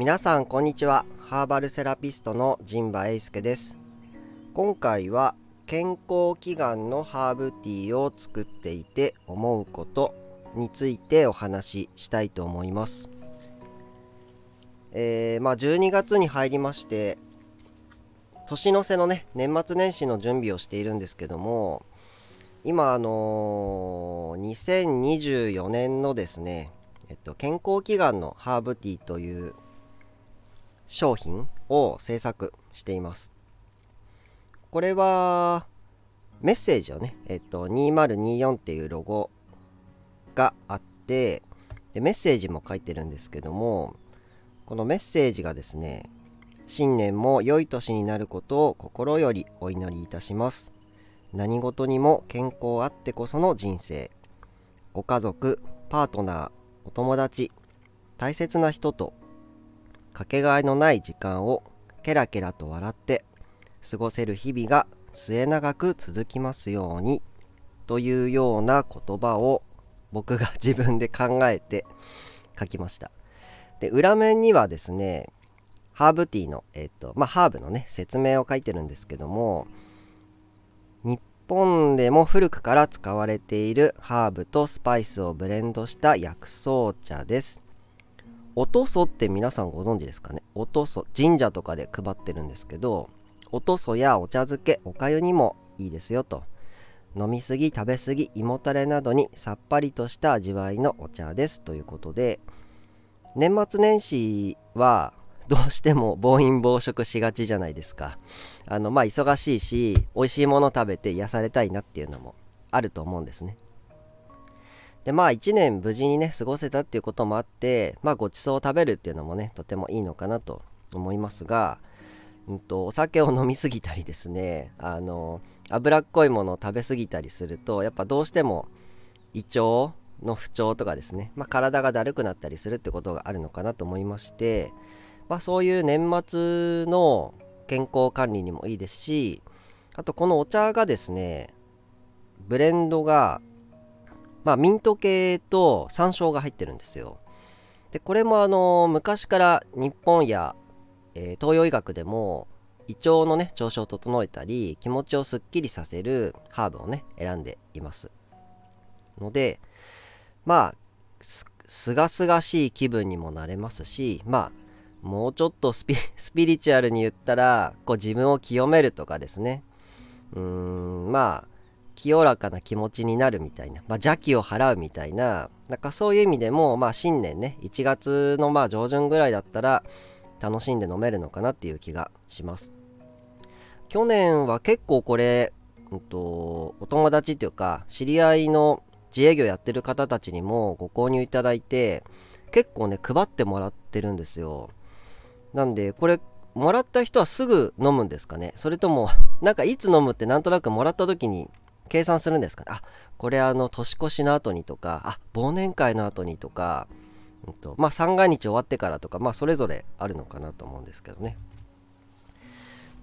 皆さんこんにちは。ハーバルセラピストの陣馬英介です。今回は健康祈願のハーブティーを作っていて思うことについてお話ししたいと思います。えー、まあ12月に入りまして年の瀬のね年末年始の準備をしているんですけども今あのー、2024年のですねえっと、健康祈願のハーブティーという商品を制作しています。これはメッセージをね、えっと、2024っていうロゴがあってで、メッセージも書いてるんですけども、このメッセージがですね、新年も良い年になることを心よりお祈りいたします。何事にも健康あってこその人生。ご家族、パートナー、お友達大切な人とかけがえのない時間をケラケラと笑って過ごせる日々が末永く続きますようにというような言葉を僕が自分で考えて書きましたで裏面にはですねハーブティーのえっ、とまあハーブのね説明を書いてるんですけども日本でも古くから使われているハーブとスパイスをブレンドした薬草茶です。おとそって皆さんご存知ですかね？おとそ神社とかで配ってるんですけどおとそやお茶漬けおかゆにもいいですよと。飲みすぎ食べすぎ胃もたれなどにさっぱりとした味わいのお茶ですということで年末年始はどうしても暴飲暴食しがちじゃないですか。あのまあ忙しいし美味しいもの食べて癒されたいなっていうのもあると思うんですね。でまあ1年無事にね過ごせたっていうこともあってまあごちそうを食べるっていうのもねとてもいいのかなと思いますが、うんと、お酒を飲みすぎたりですねあの脂っこいものを食べ過ぎたりするとやっぱどうしても胃腸の不調とかですね、まあ、体がだるくなったりするってことがあるのかなと思いましてまあ、そういう年末の健康管理にもいいですしあとこのお茶がですねブレンドがまあミント系と山椒が入ってるんですよ。でこれもあの昔から日本や、えー、東洋医学でも胃腸のね調子を整えたり気持ちをすっきりさせるハーブをね選んでいます。のでまあすがすがしい気分にもなれますしまあもうちょっと スピリチュアルに言ったらこう自分を清めるとかですね。うーんまあ清らかな気持ちになるみたいな、まあ、邪気を払うみたいななんかそういう意味でも、まあ、新年ね1月のまあ上旬ぐらいだったら楽しんで飲めるのかなっていう気がします。去年は結構これ、うんと、お友達っていうか知り合いの自営業やってる方たちにもご購入いただいて結構ね配ってもらってるんですよ。なんでこれもらった人はすぐ飲むんですかね。それともなんかいつ飲むってなんとなくもらった時に計算するんですかね。あこれあの年越しの後にとかあ忘年会の後にとか、うんと、まあ三が日終わってからとかまあそれぞれあるのかなと思うんですけどね。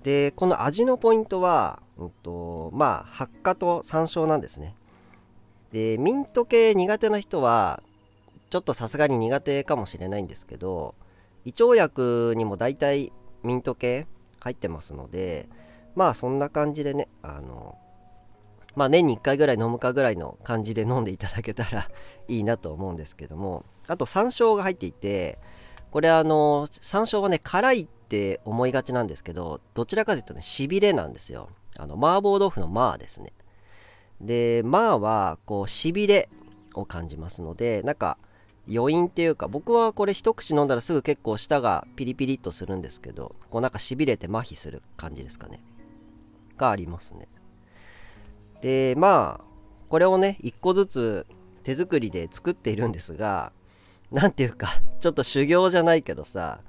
でこの味のポイントは、うんと、まあ発火と山椒なんですね。でミント系苦手な人はちょっとさすがに苦手かもしれないんですけど胃腸薬にも大体ミント系入ってますのでまあそんな感じでねあのまあ年に1回ぐらい飲むかぐらいの感じで飲んでいただけたらいいなと思うんですけども。あと山椒が入っていてこれあの山椒はね辛いって思いがちなんですけどどちらかというとねしびれなんですよ。あの麻婆豆腐の麻ですね。で麻はこうしびれを感じますのでなんか余韻っていうか僕はこれ一口飲んだらすぐ結構舌がピリピリっとするんですけどこうなんかしびれて麻痺する感じですかね。がありますね。でまあこれをね一個ずつ手作りで作っているんですが何ていうかちょっと修行じゃないけどさ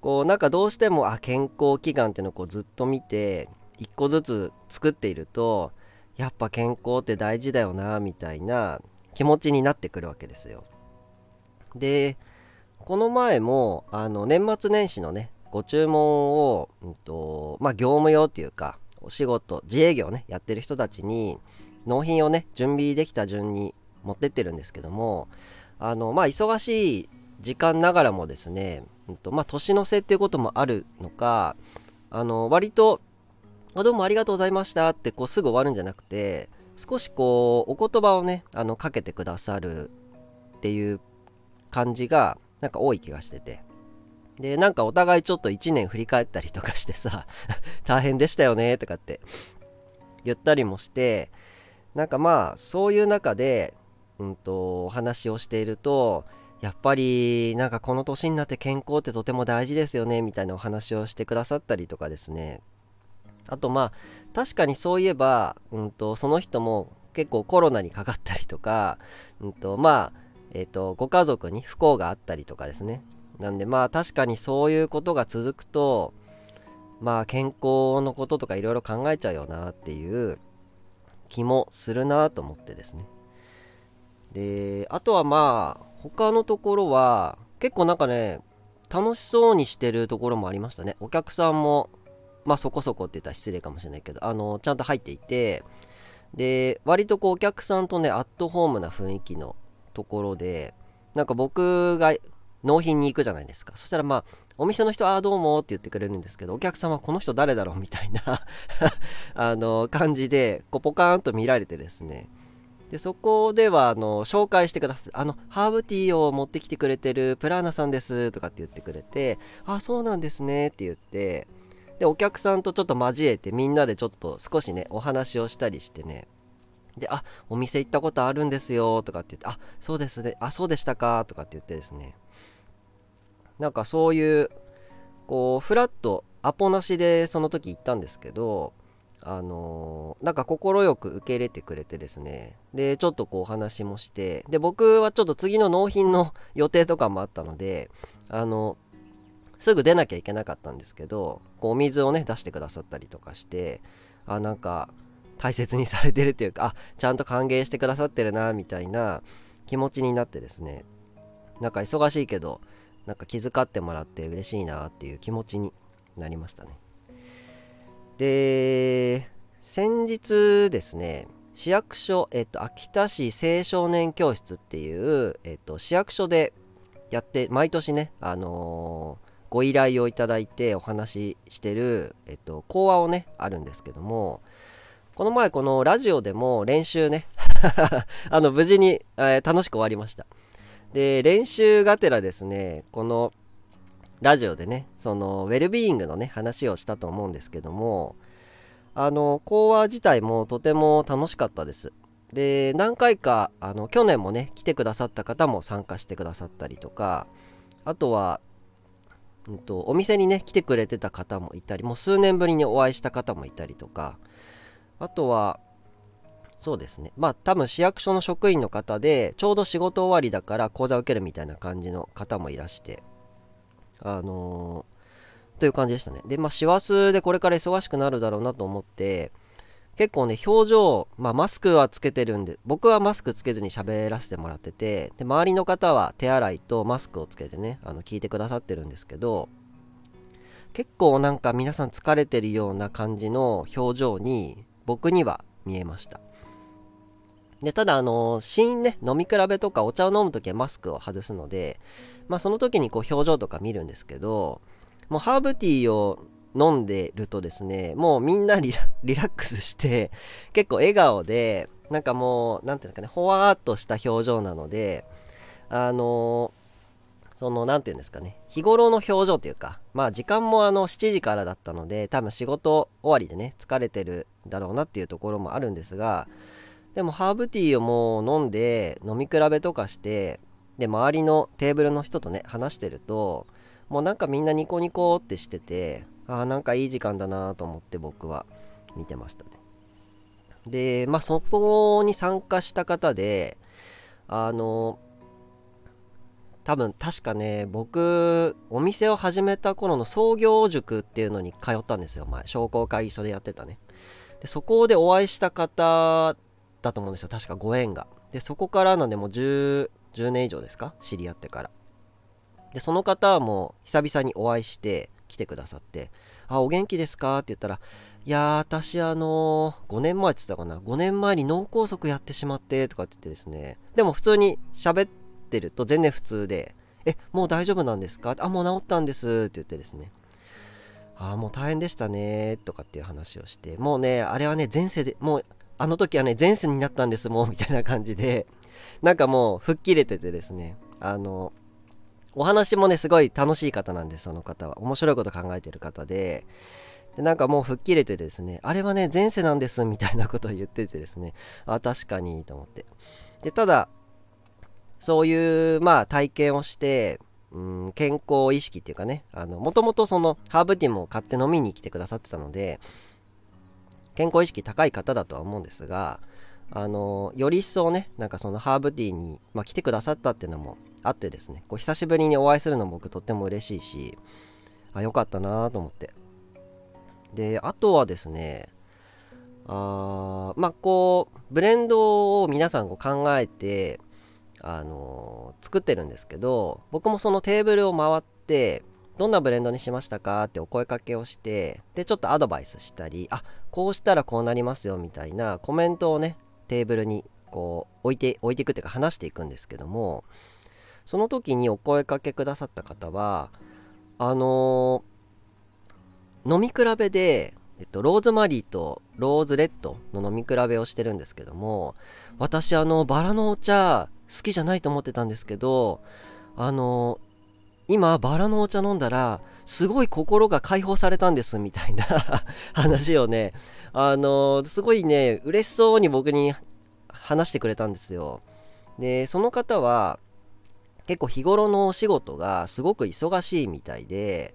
こうなんかどうしてもあ健康祈願っていうのをこうずっと見て一個ずつ作っているとやっぱ健康って大事だよなみたいな気持ちになってくるわけですよ。でこの前もあの年末年始のねご注文を、うんとまあ、業務用っていうかお仕事自営業ねやってる人たちに納品をね準備できた順に持ってってるんですけどもあのまあ忙しい時間ながらもですね、うんとまあ、年の瀬っていうこともあるのかあの割とあどうもありがとうございましたってこうすぐ終わるんじゃなくて少しこうお言葉をねあのかけてくださるっていう感じがなんか多い気がしてて。でなんかお互いちょっと1年振り返ったりとかしてさ 大変でしたよねとかって言ったりもしてなんかまあそういう中で、うんと、お話をしているとやっぱりなんかこの年になって健康ってとても大事ですよねみたいなお話をしてくださったりとかですねあとまあ確かにそういえば、うんと、その人も結構コロナにかかったりとか、うんと、まあ、えっ、ー、と、ご家族に不幸があったりとかですね。なんでまあ確かにそういうことが続くと、まあ健康のこととかいろいろ考えちゃうよなっていう気もするなと思ってですね。で、あとはまあ他のところは結構なんかね、楽しそうにしてるところもありましたね。お客さんもまあそこそこって言ったら失礼かもしれないけど、あの、ちゃんと入っていて、で、割とこうお客さんとね、アットホームな雰囲気のところで、なんか僕が納品に行くじゃないですか。そしたらまあ、お店の人、ああ、どうもって言ってくれるんですけど、お客さんはこの人誰だろうみたいな あの、感じで、こうポカーンと見られてですね。で、そこでは、あの、紹介してください。あの、ハーブティーを持ってきてくれてるプラーナさんですとかって言ってくれて、あ、そうなんですねって言って、でお客さんとちょっと交えてみんなでちょっと少しねお話をしたりしてねであお店行ったことあるんですよとかって言ってあそうですねあそうでしたかとかって言ってですねなんかそういうこうフラットアポなしでその時行ったんですけどあのー、なんか快く受け入れてくれてですね。でちょっとこうお話もしてで僕はちょっと次の納品の予定とかもあったのであのすぐ出なきゃいけなかったんですけどこうお水をね出してくださったりとかしてあなんか大切にされてるっていうかあちゃんと歓迎してくださってるなみたいな気持ちになってですね。なんか忙しいけどなんか気遣ってもらって嬉しいなっていう気持ちになりましたねで先日ですね市役所、えっと、秋田市青少年教室っていう、えっと、市役所でやって毎年ね、あのーご依頼をいただいてお話ししてる、えっと、講話をね、あるんですけども、この前このラジオでも練習ね あの、無事に、えー、楽しく終わりました。で、練習がてらですね、このラジオでね、その、ウェルビーイングのね、話をしたと思うんですけども、あの、講話自体もとても楽しかったです。で、何回か、あの、去年もね、来てくださった方も参加してくださったりとか、あとは、うんと、お店にね来てくれてた方もいたりもう数年ぶりにお会いした方もいたりとかあとはそうですね。まあ多分市役所の職員の方でちょうど仕事終わりだから講座を受けるみたいな感じの方もいらしてあのー、という感じでしたね。でまあ師走でこれから忙しくなるだろうなと思って結構ね表情、まあ、マスクはつけてるんで僕はマスクつけずに喋らせてもらっててで周りの方は手洗いとマスクをつけてねあの聞いてくださってるんですけど結構なんか皆さん疲れてるような感じの表情に僕には見えました。でただあの試飲ね飲み比べとかお茶を飲む時はマスクを外すのでまあその時にこう表情とか見るんですけどもうハーブティーを飲んでるとですね、もうみんな リラックスして、結構笑顔で、なんかもう、なんていうんですかね、ほわーっとした表情なので、あの、その、なんていうんですかね、日頃の表情というか、まあ時間もあの7時からだったので、多分仕事終わりでね、疲れてるだろうなっていうところもあるんですが、でもハーブティーをもう飲んで、飲み比べとかして、で、周りのテーブルの人とね、話してると、もうなんかみんなニコニコってしてて、ああなんかいい時間だなと思って僕は見てましたね。でまあそこに参加した方であの多分確かね僕お店を始めた頃の創業塾っていうのに通ったんですよ。前商工会議所でやってたね。でそこでお会いした方だと思うんですよ。確かご縁が。でそこからなんでもう 10, 10年以上ですか？知り合ってから。でその方はもう久々にお会いして来てくださって、あ、お元気ですか？って言ったら、いや、私あのー、5年前って言ったかな、5年前に脳梗塞やってしまって、とかって言ってですね、でも普通に喋ってると全然普通で、えもう大丈夫なんですかあもう治ったんですって言ってですねああもう大変でしたねとかっていう話をしてもうねあれはね前世でもうあの時はね前世になったんですもうみたいな感じでなんかもう吹っ切れててですねあのお話もねすごい楽しい方なんですその方は。面白いこと考えてる方ででなんかもう吹っ切れてですねあれはね前世なんですみたいなことを言っててですねあ確かにと思って。でただそういうまあ体験をしてうん健康意識っていうかねもともとそのハーブティーも買って飲みに来てくださってたので健康意識高い方だとは思うんですがあのより一層ねなんかそのハーブティーに、まあ、来てくださったっていうのもあってですねこう久しぶりにお会いするのも僕とっても嬉しいしあよかったなと思って。であとはですねあまあこうブレンドを皆さんこう考えてあのー、作ってるんですけど僕もそのテーブルを回ってどんなブレンドにしましたかってお声かけをしてでちょっとアドバイスしたりあこうしたらこうなりますよみたいなコメントをねテーブルにこう置いて置いていくっていうか話していくんですけどもその時にお声かけくださった方はあのー、飲み比べでえっと、ローズマリーとローズレッドの飲み比べをしてるんですけども私あのバラのお茶好きじゃないと思ってたんですけどあの今バラのお茶飲んだらすごい心が解放されたんですみたいな 話をねあのすごいね嬉しそうに僕に話してくれたんですよ。でその方は結構日頃のお仕事がすごく忙しいみたいで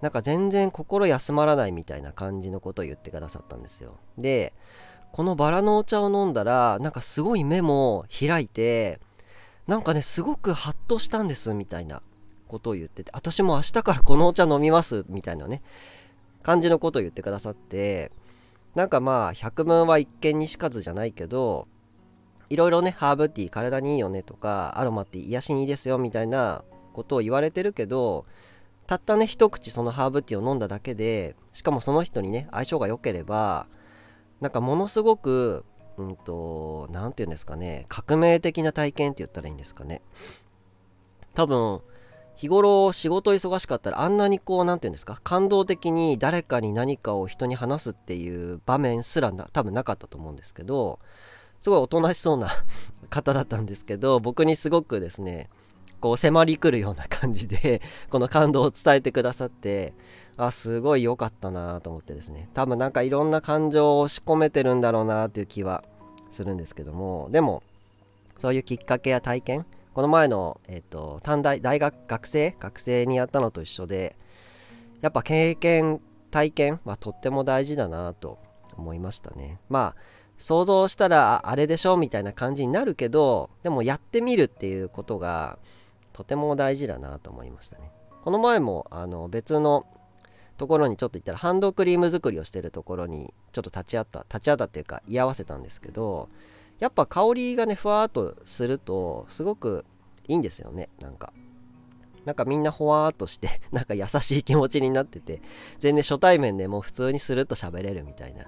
なんか全然心休まらないみたいな感じのことを言ってくださったんですよ。でこのバラのお茶を飲んだらなんかすごい目も開いてなんかねすごくハッとしたんですみたいな。ことを言ってて私も明日からこのお茶飲みますみたいなね感じのことを言ってくださってなんかまあ百聞は一見にしかずじゃないけどいろいろねハーブティー体にいいよねとかアロマって癒しにいいですよみたいなことを言われてるけどたったね一口そのハーブティーを飲んだだけでしかもその人にね相性が良ければなんかものすごくうんと、何て言うんですかね、革命的な体験って言ったらいいんですかね。多分、日頃仕事忙しかったらあんなにこう、何て言うんですか、感動的に誰かに何かを人に話すっていう場面すらな多分なかったと思うんですけど、すごいおとなしそうな方だったんですけど、僕にすごくですね、こう迫り来るような感じでこの感動を伝えてくださってあすごい良かったなと思ってですね。多分なんかいろんな感情を押し込めてるんだろうなっていう気はするんですけどもでもそういうきっかけや体験この前の、えっ、と短大大学学生？学生にやったのと一緒でやっぱ経験体験？はとっても大事だなと思いましたね。まあ想像したらあれでしょみたいな感じになるけどでもやってみるっていうことがとても大事だなと思いましたね。この前もあの別のところにちょっと行ったらハンドクリーム作りをしてるところにちょっと立ち会った立ち会ったっていうか居合わせたんですけどやっぱ香りがねふわーっとするとすごくいいんですよね。なんか。なんかみんなほわーっとして なんか優しい気持ちになってて全然初対面でもう普通にスルッと喋れるみたいな。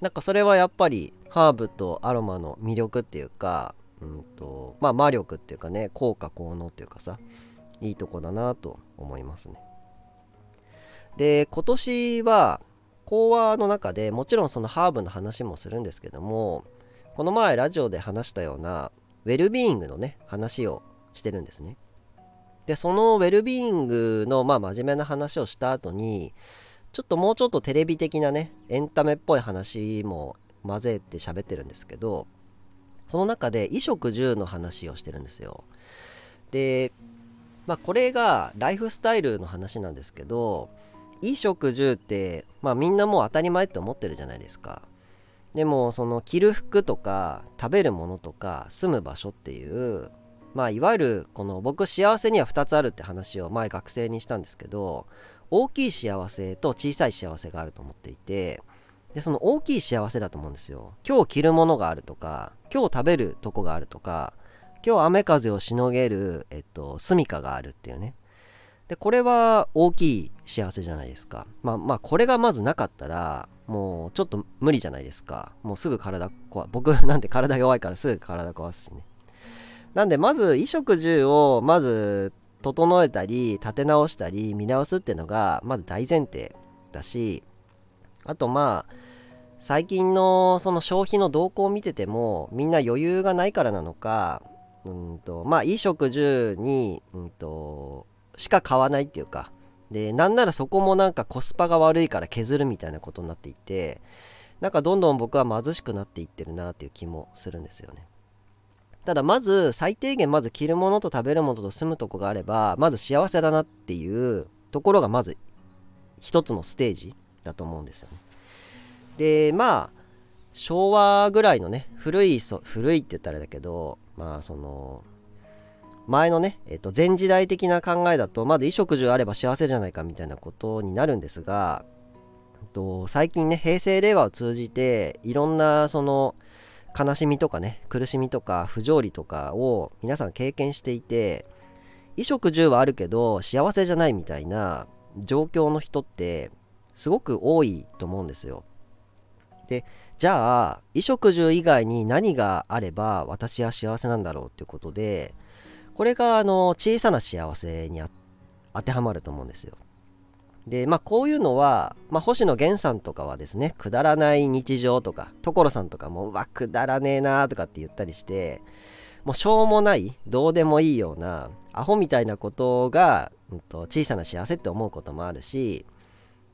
なんかそれはやっぱりハーブとアロマの魅力っていうかうんとまあ魔力っていうかね効果効能っていうかさいいとこだなと思いますね。で今年は講話の中でもちろんそのハーブの話もするんですけどもこの前ラジオで話したようなウェルビーイングのね話をしてるんですね。でそのウェルビーイングのまあ真面目な話をした後にちょっともうちょっとテレビ的なねエンタメっぽい話も混ぜて喋ってるんですけどその中で衣食住の話をしてるんですよ。でまあこれがライフスタイルの話なんですけど衣食住ってまあみんなもう当たり前って思ってるじゃないですか。でもその着る服とか食べるものとか住む場所っていうまあいわゆるこの僕幸せには2つあるって話を前学生にしたんですけど大きい幸せと小さい幸せがあると思っていてでその大きい幸せだと思うんですよ。今日着るものがあるとか今日食べるとこがあるとか今日雨風をしのげる、えっと、住処があるっていうね。でこれは大きい幸せじゃないですか。まあまあこれがまずなかったらもうちょっと無理じゃないですか。もうすぐ体壊僕 なんて体弱いからすぐ体壊すしね。なんでまず衣食住をまず整えたり立て直したり見直すっていうのがまず大前提だしあとまあ最近のその消費の動向を見ててもみんな余裕がないからなのかうんとまあ衣食住に、うんと、しか買わないっていうかでなんならそこもなんかコスパが悪いから削るみたいなことになっていてなんかどんどん僕は貧しくなっていってるなっていう気もするんですよね。ただまず最低限まず着るものと食べるものと住むとこがあればまず幸せだなっていうところがまず一つのステージだと思うんですよね。でまあ昭和ぐらいのね古い古いって言ったらだけどまあその前のね、えっと、前時代的な考えだとまず衣食住あれば幸せじゃないかみたいなことになるんですが、えっと、最近ね平成令和を通じていろんなその悲しみとかね苦しみとか不条理とかを皆さん経験していて衣食住はあるけど幸せじゃないみたいな状況の人ってすごく多いと思うんですよ。でじゃあ衣食住以外に何があれば私は幸せなんだろうっていうことでこれがあの小さな幸せに当てはまると思うんですよ。でまあこういうのは、まあ、星野源さんとかはですねくだらない日常とか所さんとかもうわくだらねえなとかって言ったりしてもうしょうもないどうでもいいようなアホみたいなことが、うん、と小さな幸せって思うこともあるし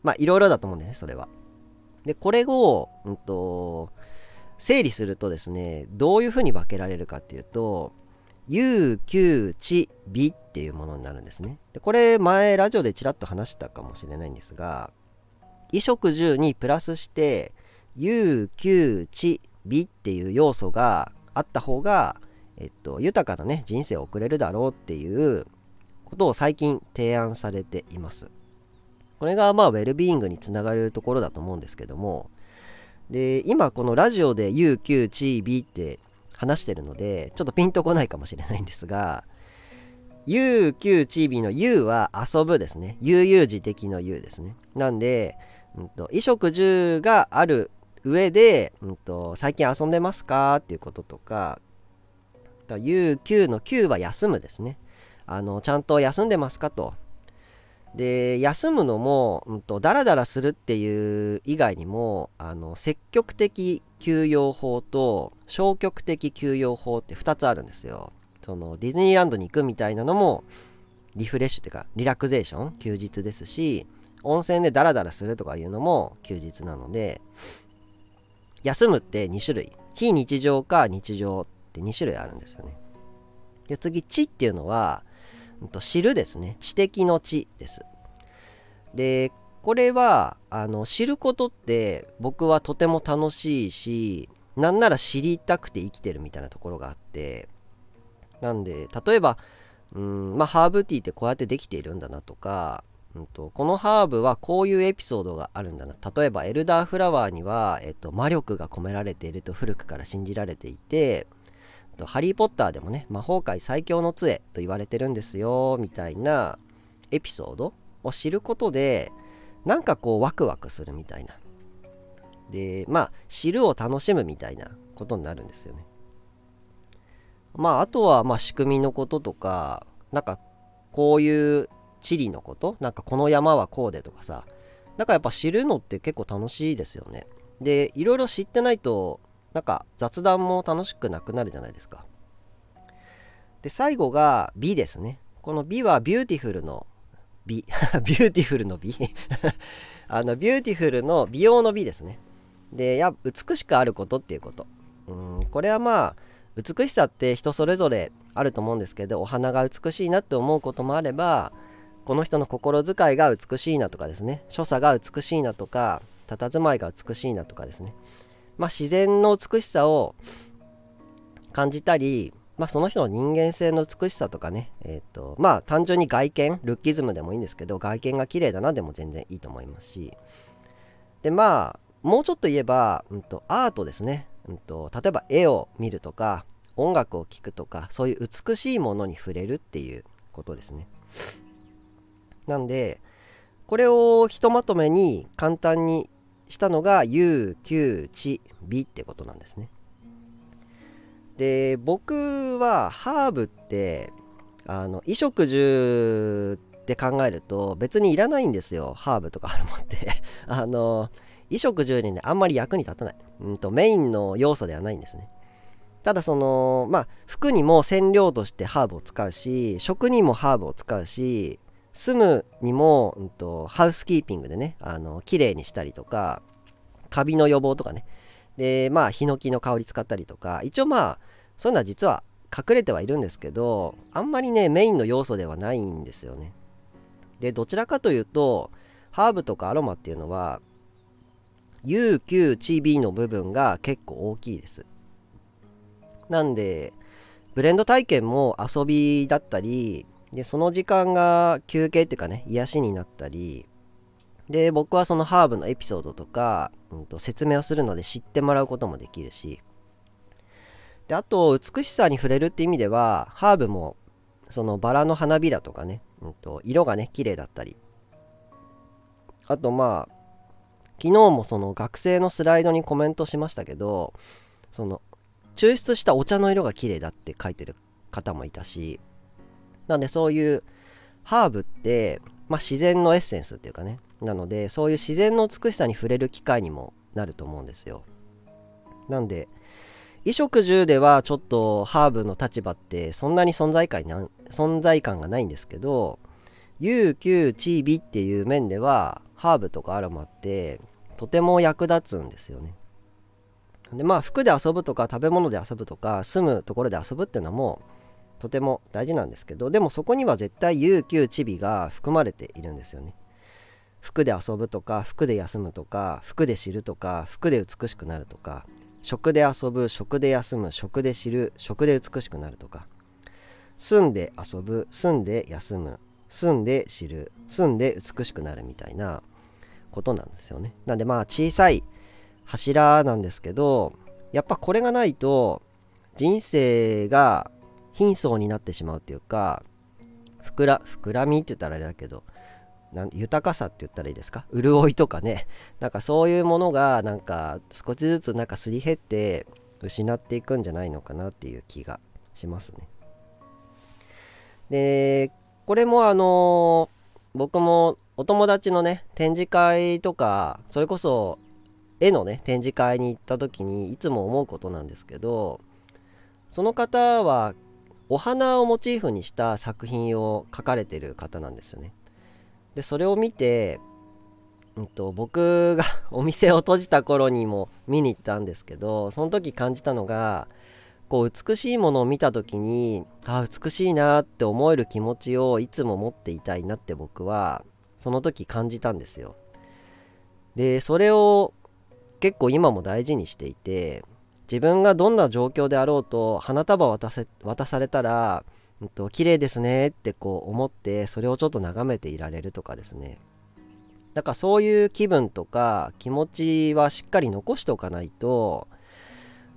まあいろいろだと思うんですねそれは。でこれを、うんと、整理するとですねどういうふうに分けられるかっていうと有給地美っていうものになるんですね。でこれ前ラジオでちらっと話したかもしれないんですが衣食住にプラスして有給地美っていう要素があった方が、えっと、豊かなね人生を送れるだろうっていうことを最近提案されています。これがまあウェルビーイングにつながるところだと思うんですけども。で今このラジオで U、Q、チー、B って話してるのでちょっとピンとこないかもしれないんですが U、Q、チー、B の U は遊ぶですね。悠々自適の U ですね。なんで、うんと、衣食住がある上で、うんと、最近遊んでますかっていうこととか U、Q の Q は休むですね。あのちゃんと休んでますかと。で休むのも、うんと、ダラダラするっていう以外にもあの積極的休養法と消極的休養法って2つあるんですよ。そのディズニーランドに行くみたいなのもリフレッシュっていうかリラクゼーション休日ですし温泉でダラダラするとかいうのも休日なので休むって2種類。非日常か日常って2種類あるんですよね。で次地っていうのは知るですね。知的の知です。でこれはあの知ることって僕はとても楽しいしなんなら知りたくて生きてるみたいなところがあってなんで例えばうんまあハーブティーってこうやってできているんだなとか、うんと、このハーブはこういうエピソードがあるんだな。例えばエルダーフラワーには、えっと、魔力が込められていると古くから信じられていてハリー・ポッターでもね魔法界最強の杖と言われてるんですよみたいなエピソードを知ることでなんかこうワクワクするみたいなでまあ知るを楽しむみたいなことになるんですよねまああとはまあ仕組みのこととかなんかこういう地理のことなんかこの山はこうでとかさなんかやっぱ知るのって結構楽しいですよねでいろいろ知ってないとなんか雑談も楽しくなくなるじゃないですか。で、最後が美ですね。この美はビューティフルの美。ビューティフルの美 あの、ビューティフルの美容の美ですね。で、や美しくあることっていうこと。うん、これはまあ、美しさって人それぞれあると思うんですけど、お花が美しいなって思うこともあれば、この人の心遣いが美しいなとかですね、所作が美しいなとか、佇まいが美しいなとかですね。まあ、自然の美しさを感じたり、まあ、その人の人間性の美しさとかね、え、ー、と、まあ、単純に外見、ルッキズムでもいいんですけど、外見が綺麗だなでも全然いいと思いますし、で、まあ、もうちょっと言えば、うんと、アートですね、うんと、例えば絵を見るとか、音楽を聴くとか、そういう美しいものに触れるっていうことですね。なんで、これをひとまとめに簡単にしたのが有給地美ってことなんですね。で僕はハーブってあの衣食住って考えると別にいらないんですよハーブとかあるもんって。あの衣食住にねあんまり役に立たない、うんと、メインの要素ではないんですね。ただそのまあ服にも染料としてハーブを使うし食にもハーブを使うし住むにも、うんと、ハウスキーピングでねあの綺麗にしたりとかカビの予防とかね。でまあヒノキの香り使ったりとか一応まあそういうのは実は隠れてはいるんですけどあんまりねメインの要素ではないんですよね。でどちらかというとハーブとかアロマっていうのは UQ チビの部分が結構大きいです。なんでブレンド体験も遊びだったりでその時間が休憩っていうかね癒しになったりで僕はそのハーブのエピソードとか、うん、と説明をするので知ってもらうこともできるしであと美しさに触れるって意味ではハーブもそのバラの花びらとかね、うん、と色がね綺麗だったり。あとまあ昨日もその学生のスライドにコメントしましたけどその抽出したお茶の色が綺麗だって書いてる方もいたしなんでそういうハーブって、まあ、自然のエッセンスっていうかねなのでそういう自然の美しさに触れる機会にもなると思うんですよ。なんで衣食住ではちょっとハーブの立場ってそんなに存在感な存在感がないんですけど有給チービっていう面ではハーブとかアロマってとても役立つんですよね。でまあ服で遊ぶとか食べ物で遊ぶとか住むところで遊ぶっていうのもとても大事なんですけどでもそこには絶対有給チビが含まれているんですよね。服で遊ぶとか服で休むとか服で知るとか服で美しくなるとか食で遊ぶ食で休む食で知る食で美しくなるとか。住んで遊ぶ住んで休む住んで知る住んで美しくなるみたいなことなんですよね。なんでまあ小さい柱なんですけどやっぱこれがないと人生が貧相になってしまうっていうか膨ら膨らみって言ったらあれだけどなん豊かさって言ったらいいですか？潤いとかね。なんかそういうものがなんか少しずつなんかすり減って失っていくんじゃないのかなっていう気がしますね。でこれもあの僕もお友達のね展示会とかそれこそ絵のね展示会に行った時にいつも思うことなんですけどその方はお花をモチーフにした作品を描かれてる方なんですよね。でそれを見て、うんと、僕が お店を閉じた頃にも見に行ったんですけどその時感じたのがこう美しいものを見た時にあ美しいなって思える気持ちをいつも持っていたいなって僕はその時感じたんですよ。でそれを結構今も大事にしていて自分がどんな状況であろうと花束渡せ渡されたら、うん、と綺麗ですねってこう思ってそれをちょっと眺めていられるとかですねだからそういう気分とか気持ちはしっかり残しておかないと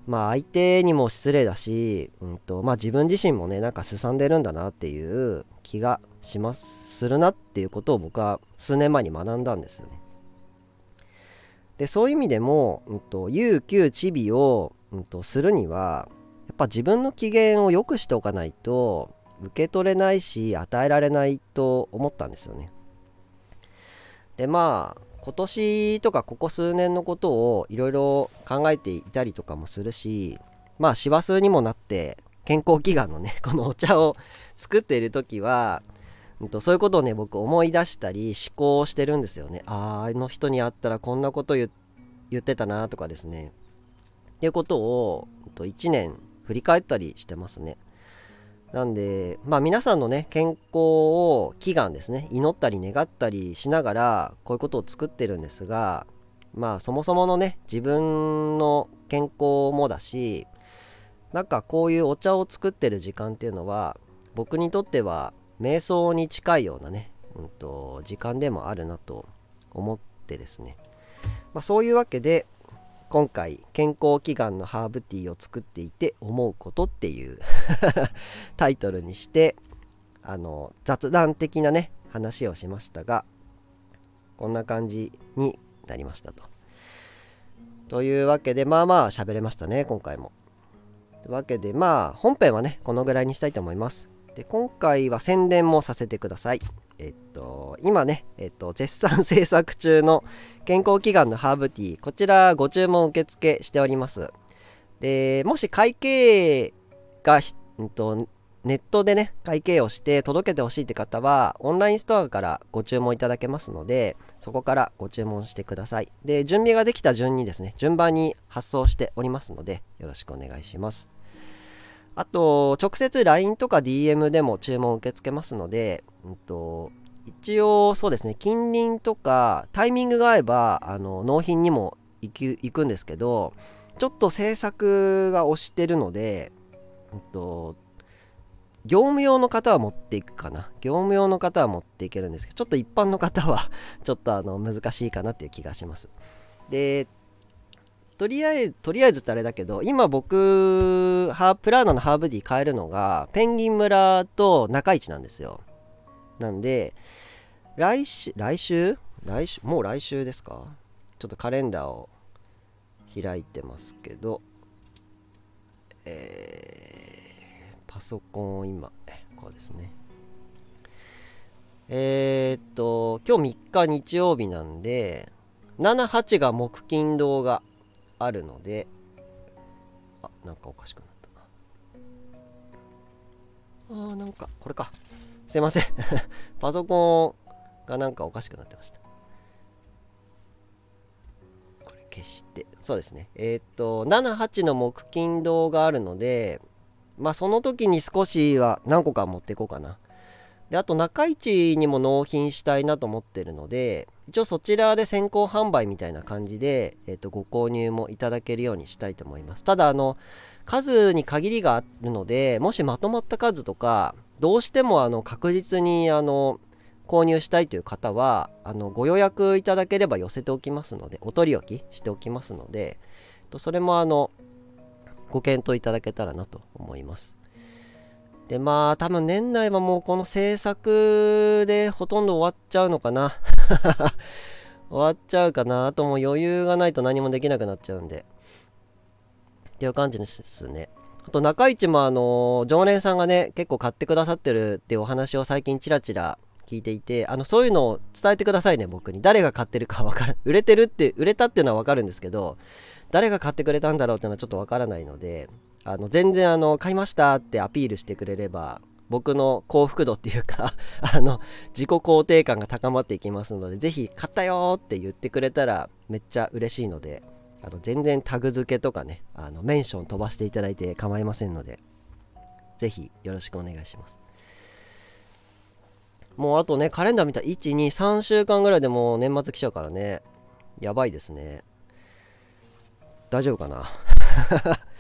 まあ相手にも失礼だし、うんとまあ、自分自身もねなんかすさんでるんだなっていう気がしますするなっていうことを僕は数年前に学んだんですよね。でそういう意味でも、うんと、有給チビを、うんと、するにはぱ自分の機嫌を良くしておかないと受け取れないし与えられないと思ったんですよね。でまあ今年とかここ数年のことをいろいろ考えていたりとかもするしまあ師走にもなって健康祈願のね このお茶を作っている時は、うん、とそういうことをね僕思い出したり思考してるんですよねあああの人に会ったらこんなこと言ってたなとかですねっていうことを、うん、と1年振り返ったりしてますねなんで、まあ皆さんのね、健康を祈願ですね、祈ったり願ったりしながら、こういうことを作ってるんですが、まあそもそものね、自分の健康もだし、なんかこういうお茶を作ってる時間っていうのは、僕にとっては瞑想に近いようなね、うんと、時間でもあるなと思ってですね。まあそういうわけで、今回健康祈願のハーブティーを作っていて思うことっていう タイトルにしてあの雑談的なね話をしましたがこんな感じになりましたと。というわけでまあまあ喋れましたね今回も。というわけでまあ本編はねこのぐらいにしたいと思いますで今回は宣伝もさせてくださいえっと今ねえっと絶賛制作中の健康祈願のハーブティーこちらご注文受付しております。でもし会計が、うんと、ネットでね会計をして届けてほしいって方はオンラインストアからご注文いただけますのでそこからご注文してください。で準備ができた順にですね順番に発送しておりますのでよろしくお願いします。あと直接 LINE とか DM でも注文を受け付けますので、うんと、一応そうですね近隣とかタイミングが合えばあの納品にも行く行くんですけどちょっと制作が押してるので、うんと業務用の方は持っていくかな。業務用の方は持っていけるんですけどちょっと一般の方は ちょっとあの難しいかなっていう気がします。でとりあえずとりあえずってあれだけど今僕ハープラーナのハーブディ買えるのがペンギン村と中市なんですよ。なんで来週来週？来週もう来週ですか？ちょっとカレンダーを開いてますけどえーパソコンを今こうですね。えー、っと今日3日日曜日なんで78が木金堂があるのであなんかおかしくなったな。あーなんか。これか。すいません。パソコンがなんかおかしくなってました。これ消して。そうですね。えー、っと78の木金堂があるのでまあその時に少しは何個か持っていこうかな。であと中市にも納品したいなと思ってるので一応そちらで先行販売みたいな感じで、えー、とご購入もいただけるようにしたいと思いますただあの数に限りがあるのでもしまとまった数とかどうしてもあの確実にあの購入したいという方はあのご予約いただければ寄せておきますのでお取り置きしておきますのでそれもあのご検討いただけたらなと思います。でまあ多分年内はもうこの制作でほとんど終わっちゃうのかな。終わっちゃうかなあともう余裕がないと何もできなくなっちゃうんで。っていう感じですね。あと中市もあの常連さんがね結構買ってくださってるっていうお話を最近チラチラ聞いていてあのそういうのを伝えてくださいね僕に。誰が買ってるか分からん。売れてるって売れたっていうのは分かるんですけど誰が買ってくれたんだろうっていうのはちょっとわからないのであの全然あの買いましたってアピールしてくれれば僕の幸福度っていうか あの自己肯定感が高まっていきますのでぜひ買ったよって言ってくれたらめっちゃ嬉しいのであの全然タグ付けとかねあのメンション飛ばしていただいて構いませんのでぜひよろしくお願いします。もうあとねカレンダー見た123週間ぐらいでもう年末来ちゃうからね。やばいですね。大丈夫かな？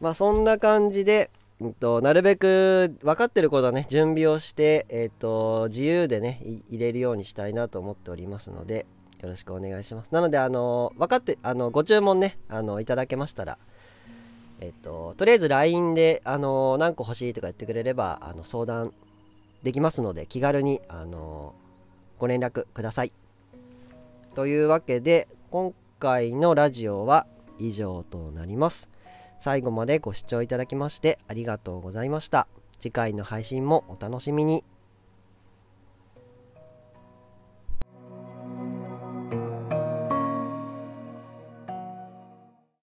まあそんな感じで、うんと、なるべく分かってることはね準備をして、えーと、自由でね入れるようにしたいなと思っておりますのでよろしくお願いしますなのであの分かってあのご注文ねあのいただけましたらえっ、ととりあえず LINE であの何個欲しいとか言ってくれればあの相談できますので気軽にあのご連絡くださいというわけで今回のラジオは以上となります。最後までご視聴いただきましてありがとうございました。次回の配信もお楽しみに。